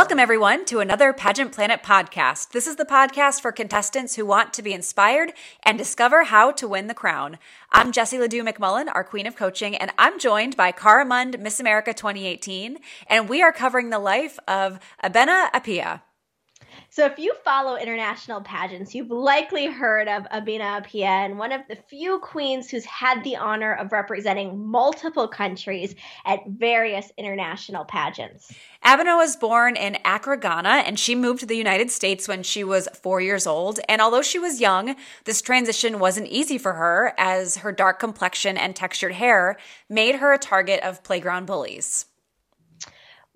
Welcome, everyone, to another Pageant Planet podcast. This is the podcast for contestants who want to be inspired and discover how to win the crown. I'm Jessie Ledoux McMullen, our Queen of Coaching, and I'm joined by Cara Mund, Miss America 2018, and we are covering the life of Abena Appiah. So, if you follow international pageants, you've likely heard of Abena Appiah, one of the few queens who's had the honor of representing multiple countries at various international pageants. Abena was born in Accra, Ghana, and she moved to the United States when she was four years old. And although she was young, this transition wasn't easy for her, as her dark complexion and textured hair made her a target of playground bullies.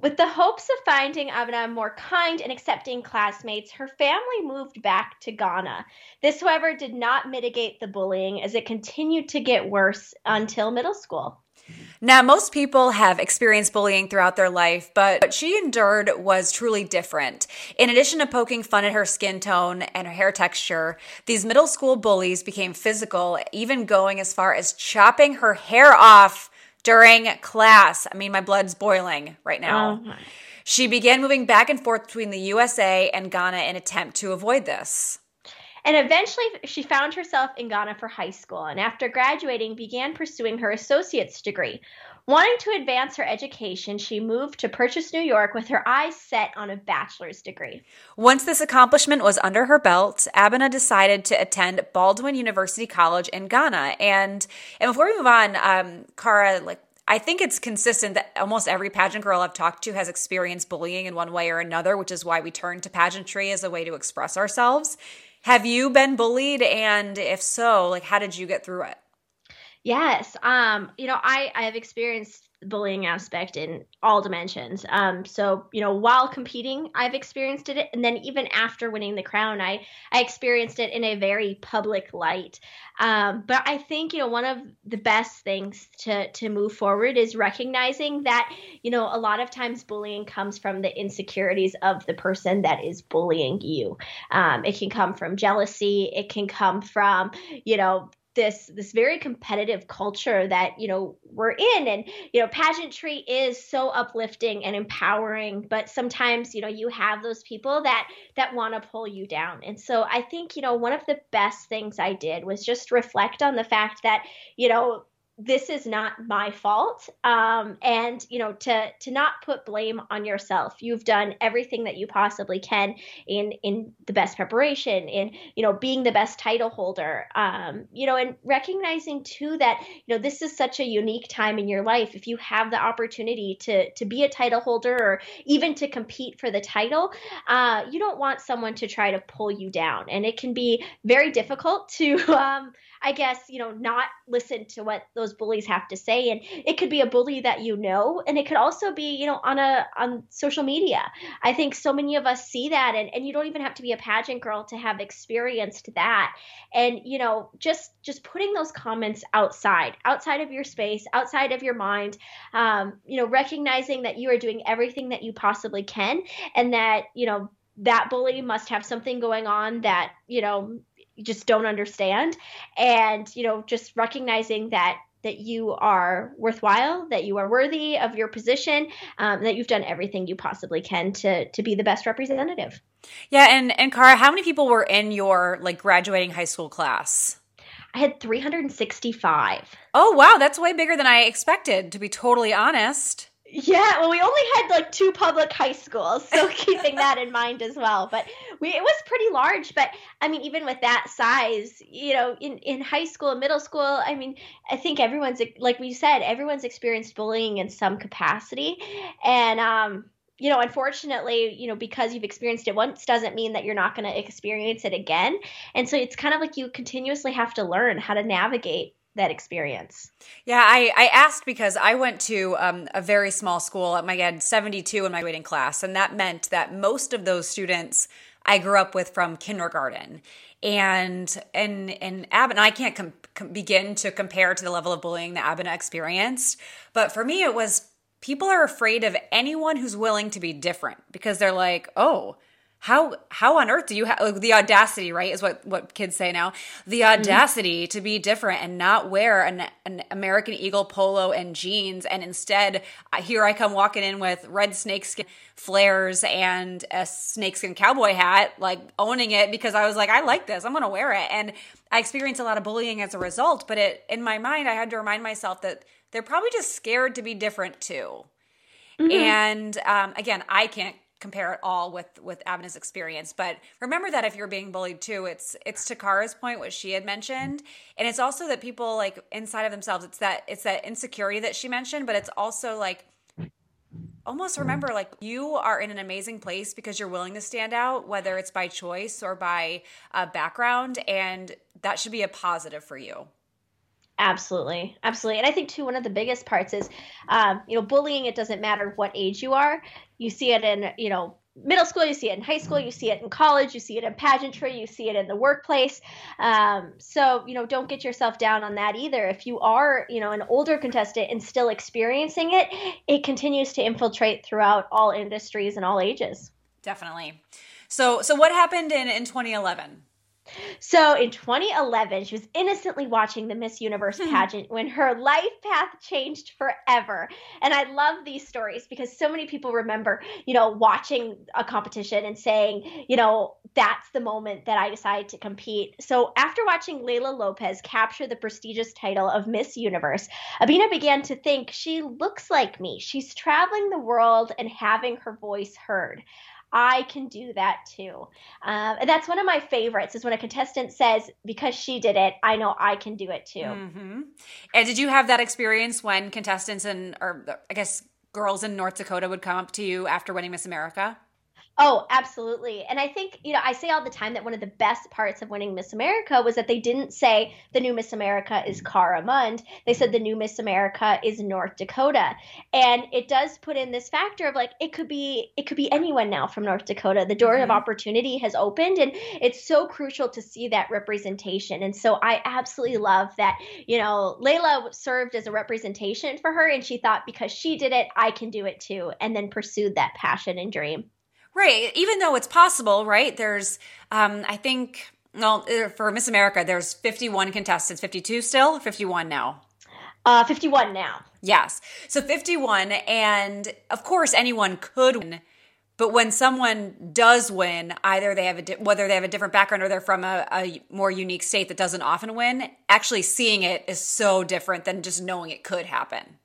With the hopes of finding Abena more kind and accepting classmates, her family moved back to Ghana. This, however, did not mitigate the bullying as it continued to get worse until middle school. Now, most people have experienced bullying throughout their life, but what she endured was truly different. In addition to poking fun at her skin tone and her hair texture, these middle school bullies became physical, even going as far as chopping her hair off during class. I mean, my blood's boiling right now. Oh she began moving back and forth between the USA and Ghana in attempt to avoid this. And eventually she found herself in Ghana for high school and after graduating began pursuing her associate's degree. Wanting to advance her education, she moved to Purchase, New York with her eyes set on a bachelor's degree. Once this accomplishment was under her belt, Abena decided to attend Baldwin University College in Ghana. And and before we move on, um, Cara, like I think it's consistent that almost every pageant girl I've talked to has experienced bullying in one way or another, which is why we turn to pageantry as a way to express ourselves. Have you been bullied? And if so, like, how did you get through it? Yes. Um, you know, I, I have experienced bullying aspect in all dimensions. Um, so you know, while competing, I've experienced it, and then even after winning the crown, I I experienced it in a very public light. Um, but I think you know one of the best things to to move forward is recognizing that you know a lot of times bullying comes from the insecurities of the person that is bullying you. Um, it can come from jealousy. It can come from you know this this very competitive culture that you know we're in. And you know pageantry is so uplifting and empowering but sometimes you know you have those people that that want to pull you down. And so i think you know one of the best things i did was just reflect on the fact that you know this is not my fault. Um, and you know to to not put blame on yourself. You've done everything that you possibly can in in the best preparation in you know being the best title holder. Um, you know and recognizing too that you know this is such a unique time in your life. If you have the opportunity to to be a title holder or even to compete for the title uh, you don't want someone to try to pull you down. And it can be very difficult to um, I guess, you know, not listen to what those bullies have to say. And it could be a bully that you know, and it could also be, you know, on a on social media. I think so many of us see that and, and you don't even have to be a pageant girl to have experienced that. And, you know, just just putting those comments outside, outside of your space, outside of your mind, um, you know, recognizing that you are doing everything that you possibly can and that, you know, that bully must have something going on that you know you just don't understand and you know just recognizing that that you are worthwhile that you are worthy of your position um, that you've done everything you possibly can to to be the best representative yeah and and Cara how many people were in your like graduating high school class I had 365. Oh, wow. That's way bigger than I expected, to be totally honest. Yeah, well, we only had like two public high schools, so keeping that in mind as well. But we it was pretty large. But I mean, even with that size, you know, in in high school and middle school, I mean, I think everyone's like we said, everyone's experienced bullying in some capacity, and um, you know, unfortunately, you know, because you've experienced it once doesn't mean that you're not going to experience it again. And so it's kind of like you continuously have to learn how to navigate that experience? Yeah, I, I asked because I went to um, a very small school. I had 72 in my waiting class, and that meant that most of those students I grew up with from kindergarten. And and and Abena, I can't com- com- begin to compare to the level of bullying that Abena experienced, but for me, it was people are afraid of anyone who's willing to be different because they're like, oh, how how on earth do you have like, the audacity right is what what kids say now the mm-hmm. audacity mm-hmm. to be different and not wear an, an american eagle polo and jeans and instead here i come walking in with red snakeskin flares and a snakeskin cowboy hat like owning it because i was like i like this i'm gonna wear it and i experienced a lot of bullying as a result but it in my mind i had to remind myself that they're probably just scared to be different too mm-hmm. and um, again i can't compare it all with with Abena's experience. But remember that if you're being bullied too, it's it's to Cara's point, what she had mentioned, and it's also that people like inside of themselves. It's that it's that insecurity that she mentioned, but it's also like almost remember like you are in an amazing place because you're willing to stand out, whether it's by choice or by uh, background, and that should be a positive for you. Absolutely, absolutely, and I think too one of the biggest parts is, um, you know, bullying. It doesn't matter what age you are. You see it in, you know, middle school. You see it in high school. You see it in college. You see it in pageantry. You see it in the workplace. Um, so you know, don't get yourself down on that either. If you are, you know, an older contestant and still experiencing it, it continues to infiltrate throughout all industries and all ages. Definitely. So, so what happened in in 2011? So in 2011, she was innocently watching the Miss Universe hmm. pageant when her life path changed forever. And I love these stories because so many people remember, you know, watching a competition and saying, you know, that's the moment that I decided to compete. So after watching Leila Lopes capture the prestigious title of Miss Universe, Abena began to think she looks like me. She's traveling the world and having her voice heard. I can do that too. Um, and that's one of my favorites is when a contestant says, because she did it, I know I can do it too. Mm-hmm. And did you have that experience when contestants and, or I guess girls in North Dakota would come up to you after winning Miss America? Oh, absolutely. And I think, you know, I say all the time that one of the best parts of winning Miss America was that they didn't say the new Miss America is Cara Mund. They said the new Miss America is North Dakota. And it does put in this factor of like it could be it could be anyone now from North Dakota. The door mm-hmm. of opportunity has opened and it's so crucial to see that representation. And so I absolutely love that, you know, Leila served as a representation for her and she thought because she did it, I can do it too and then pursued that passion and dream. Right. Even though it's possible, right? There's, um, I think, well, uh, for Miss America, there's 51 contestants, 52 still, 51 now. Uh, 51 now. Yes. So 51. And of course, anyone could win. But when someone does win, either they have a di- whether they have a different background or they're from a, a more unique state that doesn't often win, actually seeing it is so different than just knowing it could happen.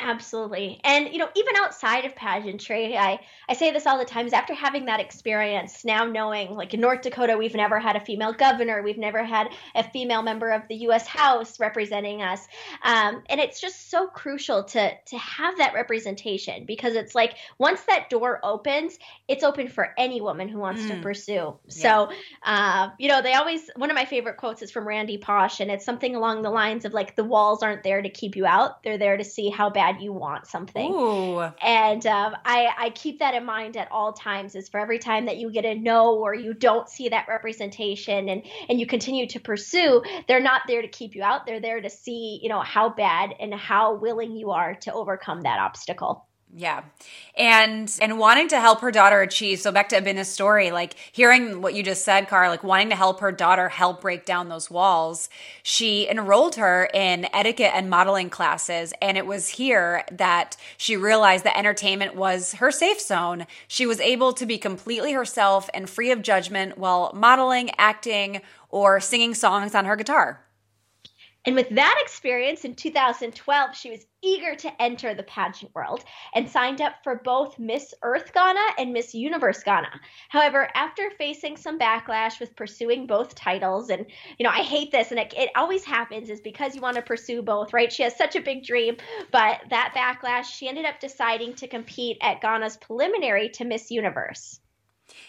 Absolutely. And you know, even outside of pageantry, I I say this all the time is after having that experience, now knowing like in North Dakota we've never had a female governor, we've never had a female member of the US House representing us. Um, and it's just so crucial to to have that representation because it's like once that door opens, it's open for any woman who wants mm. to pursue. Yeah. So uh, you know, they always one of my favorite quotes is from Randy Pausch, and it's something along the lines of like the walls aren't there to keep you out, they're there to see how bad bad you want something. Ooh. And um, I, I keep that in mind at all times. Is for every time that you get a no or you don't see that representation, and and you continue to pursue, they're not there to keep you out. They're there to see, you know, how bad and how willing you are to overcome that obstacle. Yeah. And and wanting to help her daughter achieve. So back to Abena's story, like hearing what you just said, Car, like wanting to help her daughter help break down those walls, she enrolled her in etiquette and modeling classes. And it was here that she realized that entertainment was her safe zone. She was able to be completely herself and free of judgment while modeling, acting, or singing songs on her guitar. And with that experience in 2012, she was eager to enter the pageant world and signed up for both Miss Earth Ghana and Miss Universe Ghana. However, after facing some backlash with pursuing both titles, and you know, I hate this, and it, it always happens, is because you want to pursue both, right? She has such a big dream, but that backlash, she ended up deciding to compete at Ghana's preliminary to Miss Universe.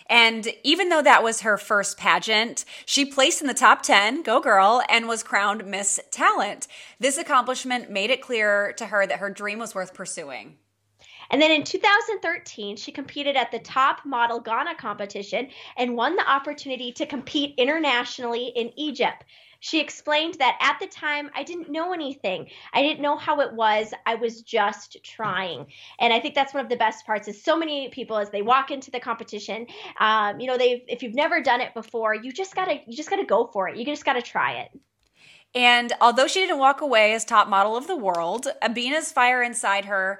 And even though that was her first pageant, she placed in the top 10, go girl, and was crowned Miss Talent. This accomplishment made it clear to her that her dream was worth pursuing. And then in 2013, she competed at the top model Ghana competition and won the opportunity to compete internationally in Egypt. She explained that at the time, I didn't know anything. I didn't know how it was. I was just trying. And I think that's one of the best parts is so many people as they walk into the competition, um, you know, they if you've never done it before, you just gotta you just gotta go for it. You just gotta try it. And although she didn't walk away as top model of the world, Abina's fire inside her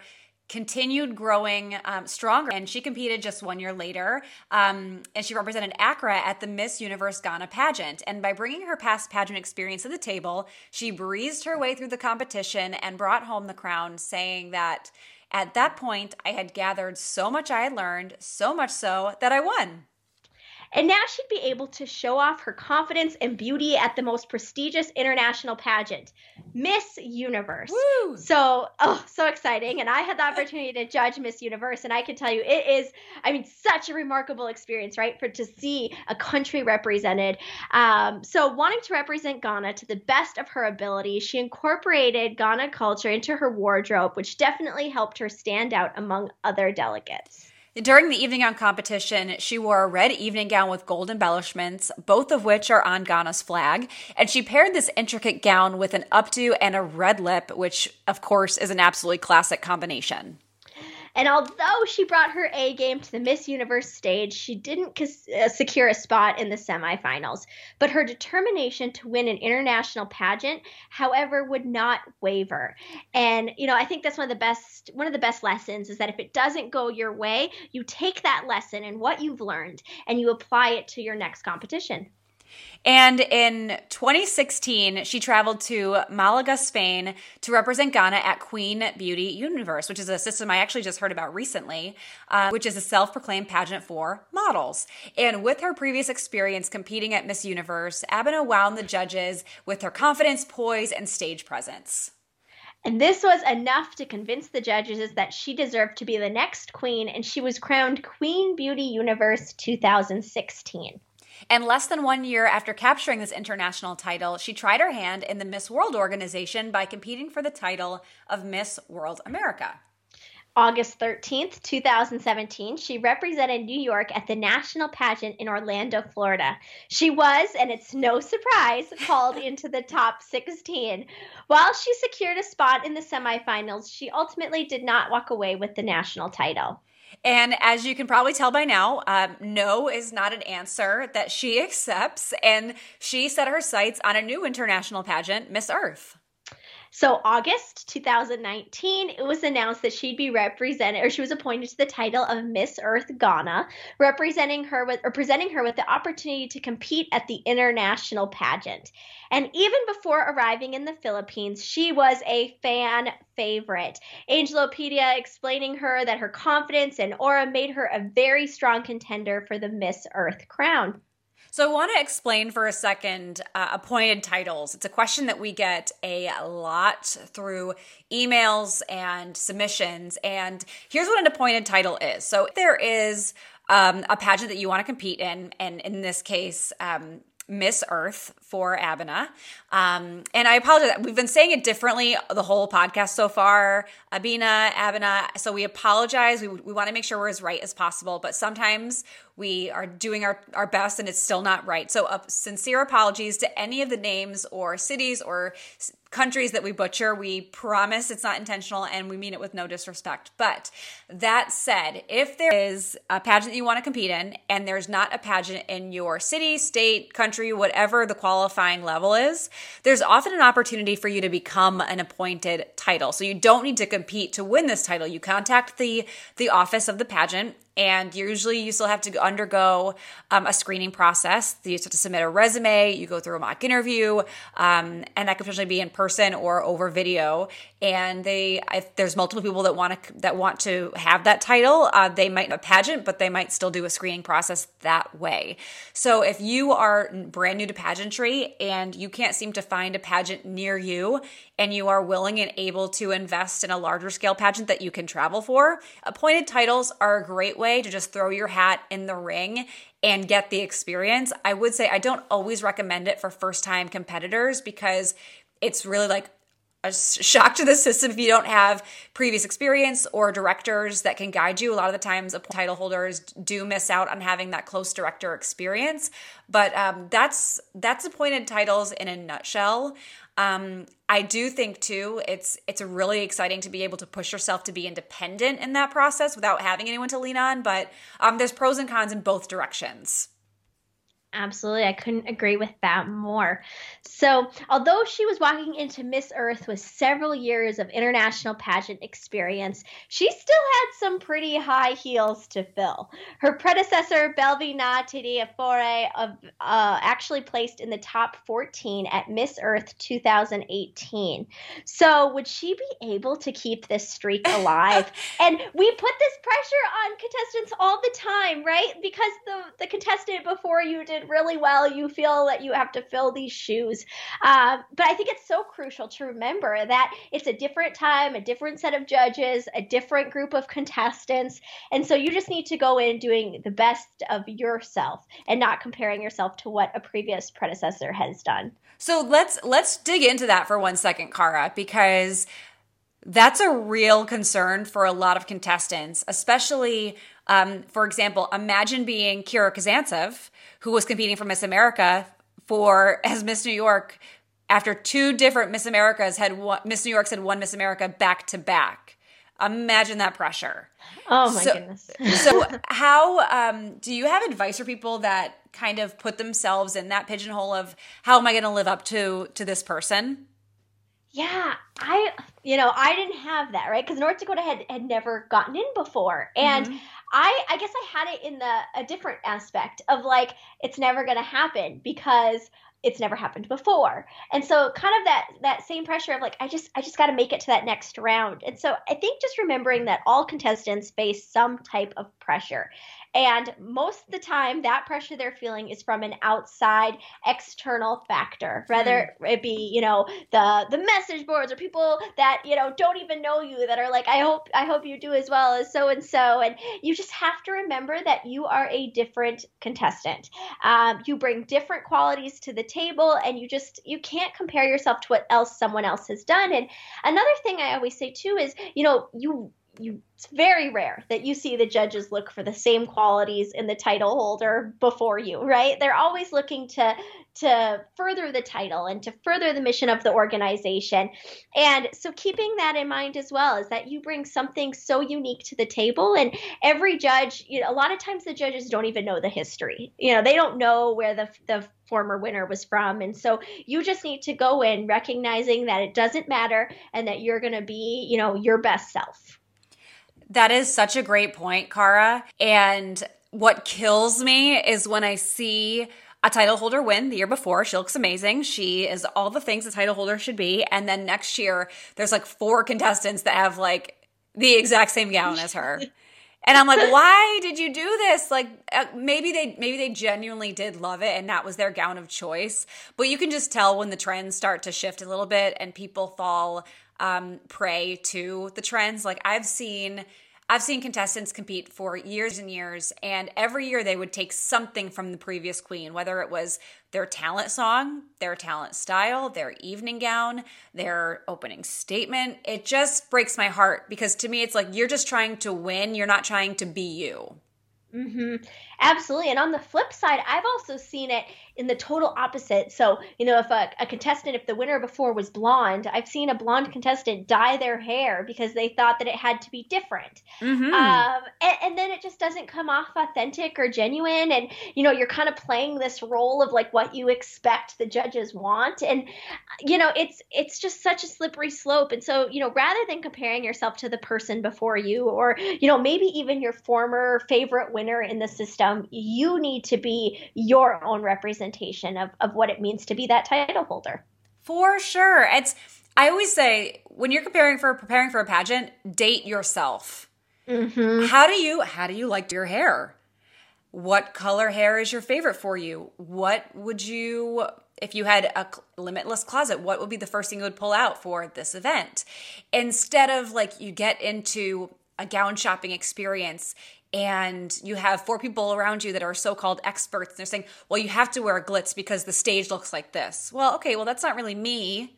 continued growing um, stronger. And she competed just one year later um, and she represented accra at the miss universe ghana pageant. And by bringing her past pageant experience to the table she breezed her way through the competition and brought home the crown saying that at that point i had gathered so much i had learned so much so that i won and now she'd be able to show off her confidence and beauty at the most prestigious international pageant, Miss Universe. Woo! So, oh, so exciting. And I had the opportunity to judge Miss Universe, and I can tell you it is, I mean, such a remarkable experience, right? For to see a country represented. Um, so, wanting to represent Ghana to the best of her ability, she incorporated Ghana culture into her wardrobe, which definitely helped her stand out among other delegates. During the evening gown competition, she wore a red evening gown with gold embellishments, both of which are on Ghana's flag. And she paired this intricate gown with an updo and a red lip, which, of course, is an absolutely classic combination. And although she brought her A game to the Miss Universe stage, she didn't uh, secure a spot in the semifinals. But her determination to win an international pageant, however, would not waver. And you know, I think that's one of the best one of the best lessons is that if it doesn't go your way, you take that lesson and what you've learned and you apply it to your next competition. And in 2016, she traveled to Malaga, Spain to represent Ghana at Queen Beauty Universe, which is a system I actually just heard about recently, uh, which is a self proclaimed pageant for models. And with her previous experience competing at Miss Universe, Abena wound the judges with her confidence, poise, and stage presence. And this was enough to convince the judges that she deserved to be the next queen, and she was crowned Queen Beauty Universe 2016. And less than one year after capturing this international title, she tried her hand in the Miss World organization by competing for the title of Miss World America. August 13th, 2017, she represented New York at the national pageant in Orlando, Florida. She was, and it's no surprise, called into the top 16. While she secured a spot in the semifinals, she ultimately did not walk away with the national title. And as you can probably tell by now, um, no is not an answer that she accepts. And she set her sights on a new international pageant, Miss Earth. So, August 2019, it was announced that she'd be represented, or she was appointed to the title of Miss Earth Ghana, representing her with, or presenting her with the opportunity to compete at the international pageant. And even before arriving in the Philippines, she was a fan favorite. Angelopedia explaining her that her confidence and aura made her a very strong contender for the Miss Earth crown. So, I want to explain for a second uh, appointed titles. It's a question that we get a lot through emails and submissions. And here's what an appointed title is. So, there is um, a pageant that you want to compete in, and in this case, um, Miss Earth for Abina. Um, and I apologize. We've been saying it differently the whole podcast so far. Abina, Abina. So we apologize. We, we want to make sure we're as right as possible, but sometimes we are doing our, our best and it's still not right. So, uh, sincere apologies to any of the names or cities or countries that we butcher. We promise it's not intentional and we mean it with no disrespect. But that said, if there is a pageant you want to compete in and there's not a pageant in your city, state, country, whatever the qualifying level is, there's often an opportunity for you to become an appointed title. So you don't need to compete to win this title. You contact the the office of the pageant and usually you still have to undergo um, a screening process. You have to submit a resume, you go through a mock interview, um, and that could potentially be in person or over video. And they, if there's multiple people that want to that want to have that title, uh, they might a pageant, but they might still do a screening process that way. So if you are brand new to pageantry and you can't seem to find a pageant near you, and you are willing and able to invest in a larger scale pageant that you can travel for, appointed titles are a great way to just throw your hat in the ring and get the experience. I would say I don't always recommend it for first time competitors because it's really like a shock to the system if you don't have previous experience or directors that can guide you. A lot of the times, title holders do miss out on having that close director experience. But um, that's that's appointed titles in a nutshell. Um, I do think too, it's it's really exciting to be able to push yourself to be independent in that process without having anyone to lean on. But um, there's pros and cons in both directions. Absolutely. I couldn't agree with that more. So, although she was walking into Miss Earth with several years of international pageant experience, she still had some pretty high heels to fill. Her predecessor, Belvy Na Tediafoe, uh, actually placed in the top 14 at Miss Earth 2018. So, would she be able to keep this streak alive? and we put this pressure on contestants all the time, right? Because the, the contestant before you did really well, you feel that you have to fill these shoes. Uh, but I think it's so crucial to remember that it's a different time, a different set of judges, a different group of contestants. And so you just need to go in doing the best of yourself and not comparing yourself to what a previous predecessor has done. So let's let's dig into that for one second, Cara, because that's a real concern for a lot of contestants, especially, um, for example, imagine being Kira Kazantsev, who was competing for Miss America for as Miss New York after two different Miss Americas had won, Miss New York's had won Miss America back to back. Imagine that pressure. Oh my so, goodness. so how um, do you have advice for people that kind of put themselves in that pigeonhole of how am I going to live up to to this person? Yeah, I you know, I didn't have that, right? Cuz North Dakota had had never gotten in before. And mm-hmm. I I guess I had it in the a different aspect of like it's never going to happen because it's never happened before and so kind of that that same pressure of like i just i just got to make it to that next round and so i think just remembering that all contestants face some type of pressure and most of the time, that pressure they're feeling is from an outside external factor, whether mm. it be, you know, the the message boards or people that, you know, don't even know you that are like, I hope I hope you do as well as so and so. And you just have to remember that you are a different contestant. Um, you bring different qualities to the table and you just you can't compare yourself to what else someone else has done. And another thing I always say too is, you know, you you it's very rare that you see the judges look for the same qualities in the title holder before you right? They're always looking to to further the title and to further the mission of the organization. And so keeping that in mind as well is that you bring something so unique to the table and every judge you know a lot of times the judges don't even know the history. You know they don't know where the the former winner was from. And so you just need to go in recognizing that it doesn't matter and that you're going to be you know your best self that is such a great point, Cara. And what kills me is when I see a title holder win the year before. She looks amazing. She is all the things a title holder should be. And then next year, there's like four contestants that have like the exact same gown as her. And I'm like, why did you do this? Like, uh, maybe they maybe they genuinely did love it, and that was their gown of choice. But you can just tell when the trends start to shift a little bit, and people fall um, prey to the trends. Like I've seen I've seen contestants compete for years and years, and every year they would take something from the previous queen, whether it was their talent song, their talent style, their evening gown, their opening statement. It just breaks my heart because to me, it's like you're just trying to win, you're not trying to be you. Mm-hmm. Absolutely. And on the flip side, I've also seen it in the total opposite. So, you know, if a, a, contestant, if the winner before was blonde, I've seen a blonde contestant dye their hair because they thought that it had to be different. Mm-hmm. Um, and, and, then it just doesn't come off authentic or genuine. And, you know, you're kind of playing this role of like what you expect the judges want. And, you know, it's, it's just such a slippery slope. And so, you know, rather than comparing yourself to the person before you, or, you know, maybe even your former favorite winner in the system, you need to be your own representation of, of what it means to be that title holder. For sure. It's I always say when you're preparing for preparing for a pageant, date yourself. Mm-hmm. How do you how do you like your hair? What color hair is your favorite for you? What would you if you had a limitless closet, what would be the first thing you would pull out for this event? Instead of like you get into a gown shopping experience and you have four people around you that are so-called experts they're saying well you have to wear glitz because the stage looks like this well okay well that's not really me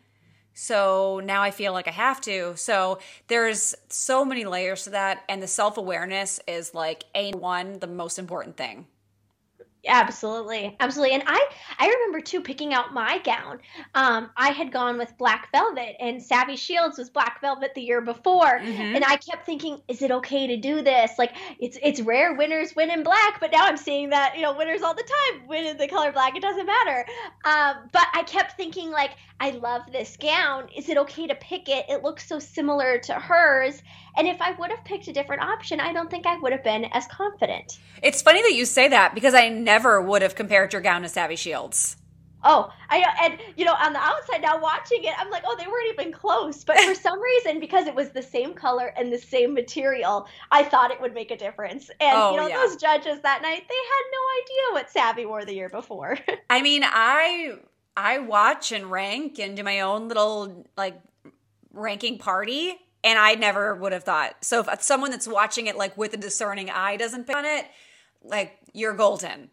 So now I feel like I have to. So there's so many layers to that. And the self awareness is like a one, the most important thing. Absolutely, absolutely. And I I remember too picking out my gown. Um, I had gone with black velvet, and Savvy Shields was black velvet the year before, mm-hmm. and I kept thinking, is it okay to do this? Like it's it's rare winners win in black, but now I'm seeing that you know winners all the time win in the color black. It doesn't matter. Um, but I kept thinking like, I love this gown. Is it okay to pick it? It looks so similar to hers. And if I would have picked a different option, I don't think I would have been as confident. It's funny that you say that because I never would have compared your gown to Savvy Shields. Oh, I and you know on the outside now watching it, I'm like, oh, they weren't even close. But for some reason, because it was the same color and the same material, I thought it would make a difference. And oh, you know, yeah. those judges that night, they had no idea what Savvy wore the year before. I mean, I I watch and rank and do my own little like ranking party and I never would have thought. So if someone that's watching it like with a discerning eye doesn't pick on it, like you're golden.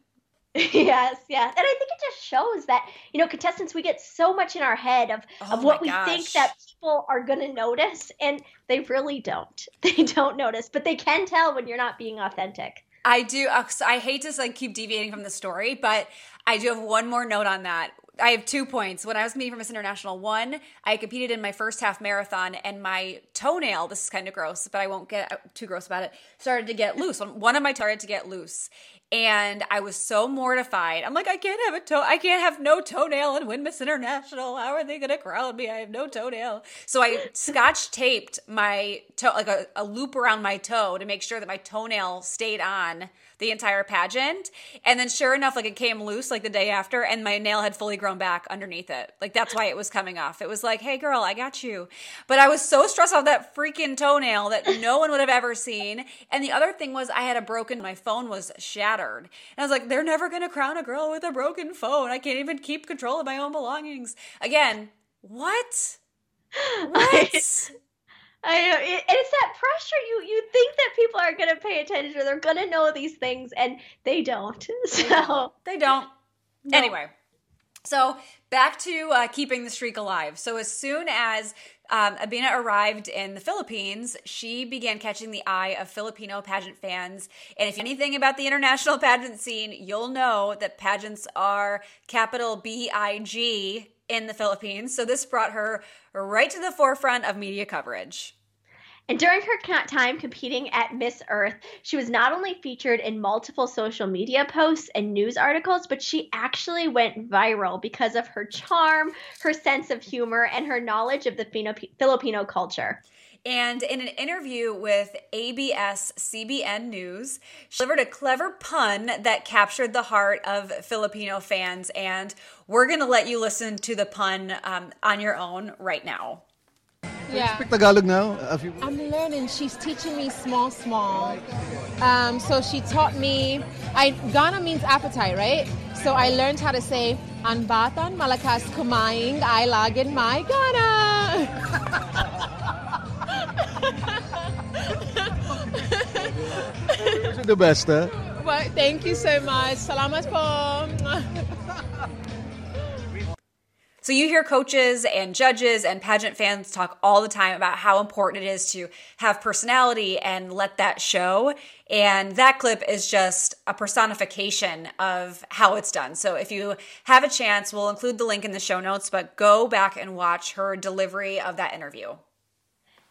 yes, yes. And I think it just shows that, you know, contestants, we get so much in our head of, oh of what we gosh. think that people are going to notice, and they really don't. They don't notice, but they can tell when you're not being authentic. I do. Uh, I hate to like keep deviating from the story, but I do have one more note on that. I have two points. When I was competing for Miss International, one, I competed in my first half marathon, and my toenail, this is kind of gross, but I won't get too gross about it, started to get loose. One of my started to get loose. And I was so mortified. I'm like, I can't have a toe. I can't have no toenail in win Miss International. How are they going to crown me? I have no toenail. So I scotch taped my toe, like a, a loop around my toe to make sure that my toenail stayed on the entire pageant. And then sure enough, like it came loose like the day after and my nail had fully grown back underneath it. Like that's why it was coming off. It was like, hey girl, I got you. But I was so stressed out that freaking toenail that no one would have ever seen. And the other thing was I had a broken, my phone was shattered. And I was like, they're never going to crown a girl with a broken phone. I can't even keep control of my own belongings. Again, what? What? I know, it, it's that pressure. You you think that people are going to pay attention, or they're going to know these things, and they don't. So they don't. No. Anyway, so back to uh, keeping the streak alive. So as soon as um, Abina arrived in the Philippines, she began catching the eye of Filipino pageant fans. And if anything about the international pageant scene, you'll know that pageants are capital B I G in the Philippines. So this brought her right to the forefront of media coverage. And during her time competing at Miss Earth, she was not only featured in multiple social media posts and news articles, but she actually went viral because of her charm, her sense of humor, and her knowledge of the Filipino culture. And in an interview with ABS CBN News, she delivered a clever pun that captured the heart of Filipino fans. And we're going to let you listen to the pun um, on your own right now. Yeah. speak Tagalog now? I'm learning. She's teaching me small, small. Um, so she taught me. I Ghana means appetite, right? So I learned how to say "An batan malakas kumaing ay lagin my Ghana." The best, huh? Well, thank you so much. Salamat po. So you hear coaches and judges and pageant fans talk all the time about how important it is to have personality and let that show. And that clip is just a personification of how it's done. So if you have a chance, we'll include the link in the show notes, but go back and watch her delivery of that interview.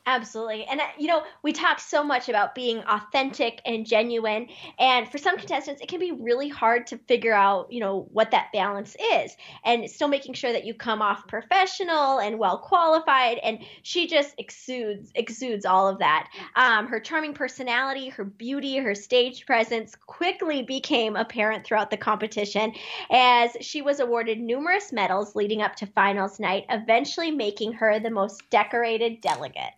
Absolutely. And, uh, you know, we talk so much about being authentic and genuine. And for some contestants, it can be really hard to figure out, you know, what that balance is. And still making sure that you come off professional and well qualified. And she just exudes, exudes all of that. Um, her charming personality, her beauty, her stage presence quickly became apparent throughout the competition as she was awarded numerous medals leading up to finals night, eventually making her the most decorated delegate.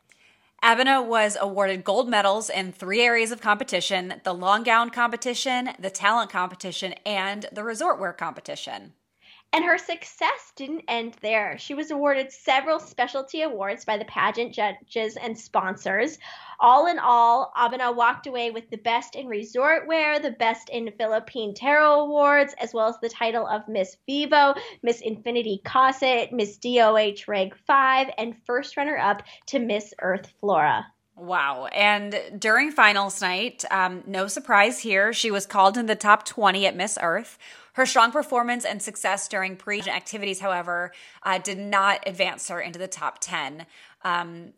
Abina was awarded gold medals in three areas of competition the long gown competition, the talent competition, and the resort wear competition. And her success didn't end there. She was awarded several specialty awards by the pageant judges and sponsors. All in all, Abena walked away with the Best in Resort Wear, the Best in Philippine Terno Awards, as well as the title of Miss Vivo, Miss Infinity Cosset, Miss DOH Reg 5, and first runner up to Miss Earth Flora. Wow. And during finals night, um, no surprise here, she was called in the top 20 at Miss Earth. Her strong performance and success during pre activities, however, uh, did not advance her into the top 10. Um,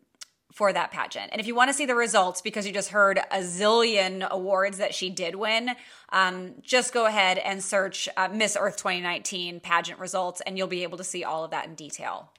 for that pageant. And if you want to see the results, because you just heard a zillion awards that she did win, um, just go ahead and search uh, Miss Earth 2019 pageant results, and you'll be able to see all of that in detail.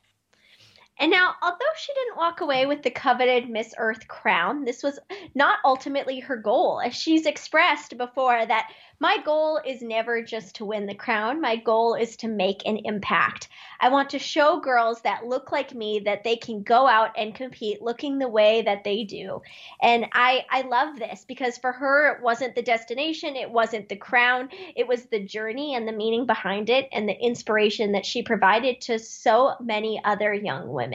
And now, although she didn't walk away with the coveted Miss Earth crown, this was not ultimately her goal, as she's expressed before that my goal is never just to win the crown. My goal is to make an impact. I want to show girls that look like me that they can go out and compete looking the way that they do. And I, I love this because for her, it wasn't the destination, it wasn't the crown, it was the journey and the meaning behind it and the inspiration that she provided to so many other young women.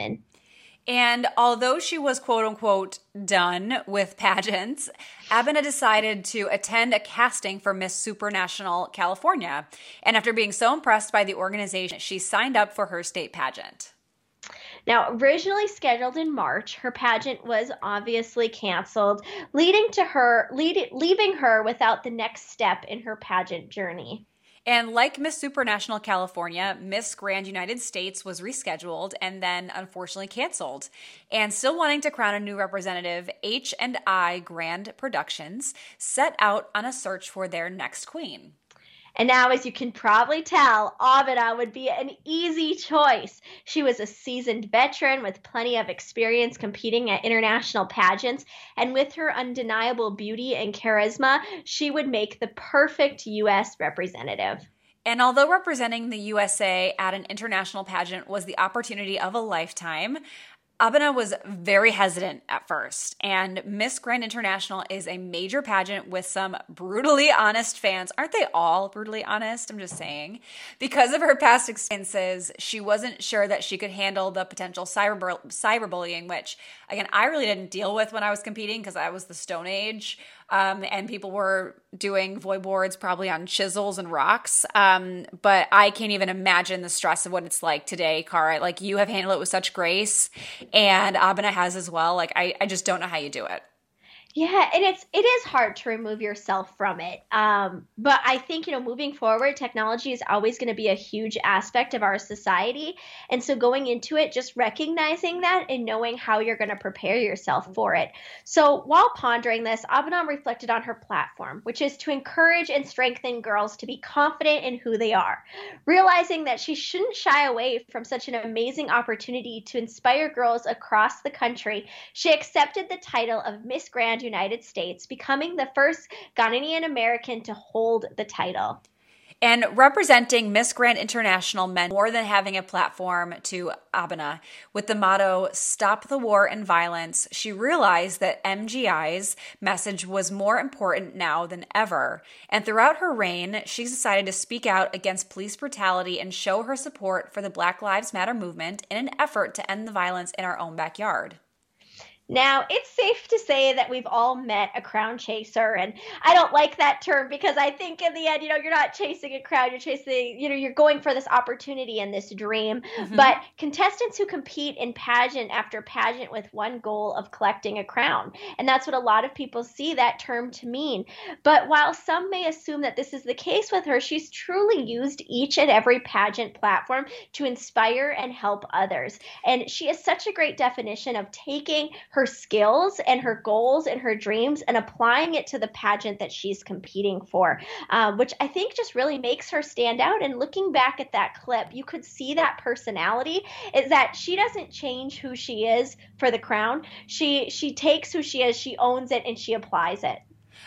And although she was quote unquote done with pageants, Abena decided to attend a casting for Miss Supranational California. And after being so impressed by the organization, she signed up for her state pageant. Now, originally scheduled in March, her pageant was obviously canceled, leading to her lead, leaving her without the next step in her pageant journey. And like Miss Supranational California, Miss Grand United States was rescheduled and then unfortunately canceled. And still wanting to crown a new representative, H&I Grand Productions set out on a search for their next queen. And now, as you can probably tell, Abena uh, would be an easy choice. She was a seasoned veteran with plenty of experience competing at international pageants, and with her undeniable beauty and charisma, she would make the perfect U.S. representative. And although representing the USA at an international pageant was the opportunity of a lifetime, Abena was very hesitant at first, and Miss Grand International is a major pageant with some brutally honest fans. Aren't they all brutally honest? I'm just saying. Because of her past experiences, she wasn't sure that she could handle the potential cyber cyberbullying, which again I really didn't deal with when I was competing because I was the Stone Age um, and people were doing void boards probably on chisels and rocks. Um, but I can't even imagine the stress of what it's like today, Cara. Like you have handled it with such grace, and Abena has as well. Like I, I just don't know how you do it. Yeah, and it's it is hard to remove yourself from it. Um, but I think you know, moving forward, technology is always going to be a huge aspect of our society, and so going into it, just recognizing that and knowing how you're going to prepare yourself for it. So while pondering this, Abena reflected on her platform, which is to encourage and strengthen girls to be confident in who they are, realizing that she shouldn't shy away from such an amazing opportunity to inspire girls across the country. She accepted the title of Miss Grand United States, becoming the first Ghanaian American to hold the title. And representing Miss Grand International meant more than having a platform to Abena. With the motto, Stop the War and Violence, she realized that MGI's message was more important now than ever. And throughout her reign, she decided to speak out against police brutality and show her support for the Black Lives Matter movement in an effort to end the violence in our own backyard. Now, it's safe to say that we've all met a crown chaser, and I don't like that term because I think in the end, you know, you're not chasing a crown, you're chasing, you know, you're going for this opportunity and this dream. Mm-hmm. But contestants who compete in pageant after pageant with one goal of collecting a crown, and that's what a lot of people see that term to mean. But while some may assume that this is the case with her, she's truly used each and every pageant platform to inspire and help others. And she is such a great definition of taking her skills and her goals and her dreams and applying it to the pageant that she's competing for, uh, which I think just really makes her stand out. And looking back at that clip, you could see that personality is that she doesn't change who she is for the crown. She she takes who she is, she owns it, and she applies it.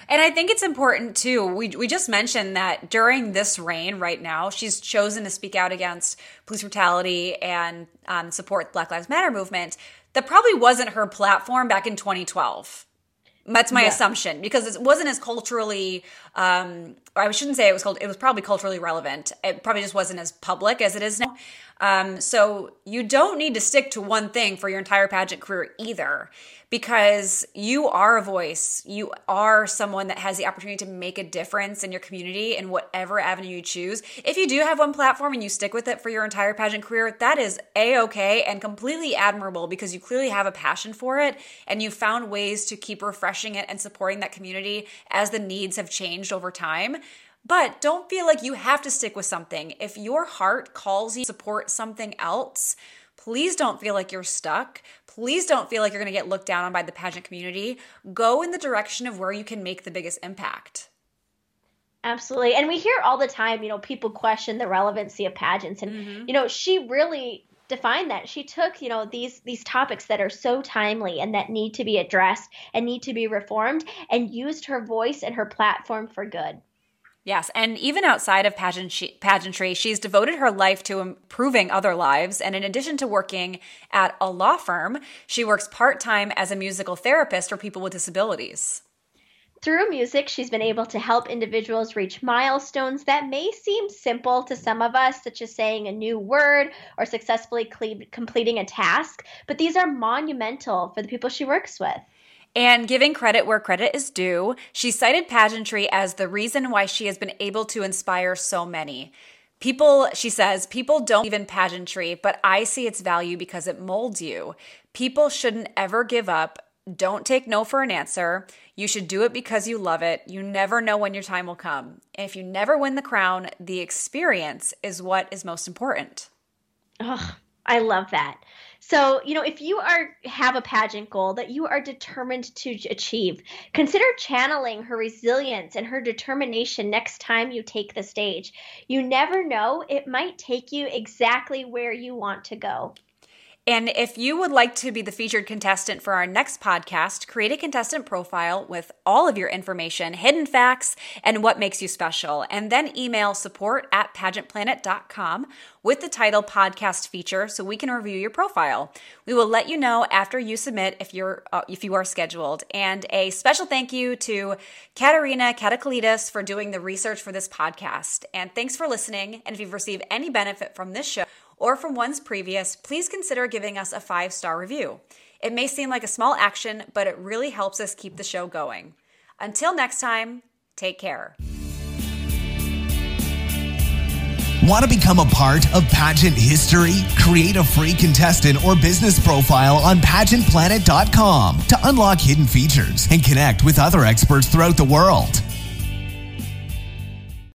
And I think it's important too. We, we just mentioned that during this reign right now, she's chosen to speak out against police brutality and um, support Black Lives Matter movement that probably wasn't her platform back in 2012. That's my yeah. assumption because it wasn't as culturally Um, I shouldn't say it was called. It was probably culturally relevant. It probably just wasn't as public as it is now. Um, so you don't need to stick to one thing for your entire pageant career either, because you are a voice. You are someone that has the opportunity to make a difference in your community in whatever avenue you choose. If you do have one platform and you stick with it for your entire pageant career, that is a okay and completely admirable because you clearly have a passion for it and you found ways to keep refreshing it and supporting that community as the needs have changed over time. But don't feel like you have to stick with something. If your heart calls you to support something else, please don't feel like you're stuck. Please don't feel like you're going to get looked down on by the pageant community. Go in the direction of where you can make the biggest impact. Absolutely. And we hear all the time, you know, people question the relevancy of pageants and mm-hmm. you know, she really defined that. She took, you know, these these topics that are so timely and that need to be addressed and need to be reformed and used her voice and her platform for good. Yes, and even outside of pageantry, she's devoted her life to improving other lives. And in addition to working at a law firm, she works part time as a musical therapist for people with disabilities. Through music, she's been able to help individuals reach milestones that may seem simple to some of us, such as saying a new word or successfully completing a task, but these are monumental for the people she works with. And giving credit where credit is due, she cited pageantry as the reason why she has been able to inspire so many. People, she says, people don't even pageantry, but I see its value because it molds you. People shouldn't ever give up. Don't take no for an answer. You should do it because you love it. You never know when your time will come. And if you never win the crown, the experience is what is most important. Ugh, I love that. So, you know, if you are have a pageant goal that you are determined to achieve, consider channeling her resilience and her determination next time you take the stage. You never know, it might take you exactly where you want to go. And if you would like to be the featured contestant for our next podcast, create a contestant profile with all of your information, hidden facts, and what makes you special. And then email support at pageantplanet.com with the title podcast feature so we can review your profile. We will let you know after you submit if you're uh, if you are scheduled. And a special thank you to Katerina Katakalides for doing the research for this podcast. And thanks for listening. And if you've received any benefit from this show, or from ones previous, please consider giving us a five star review. It may seem like a small action, but it really helps us keep the show going. Until next time, take care. Want to become a part of pageant history? Create a free contestant or business profile on pageantplanet.com to unlock hidden features and connect with other experts throughout the world.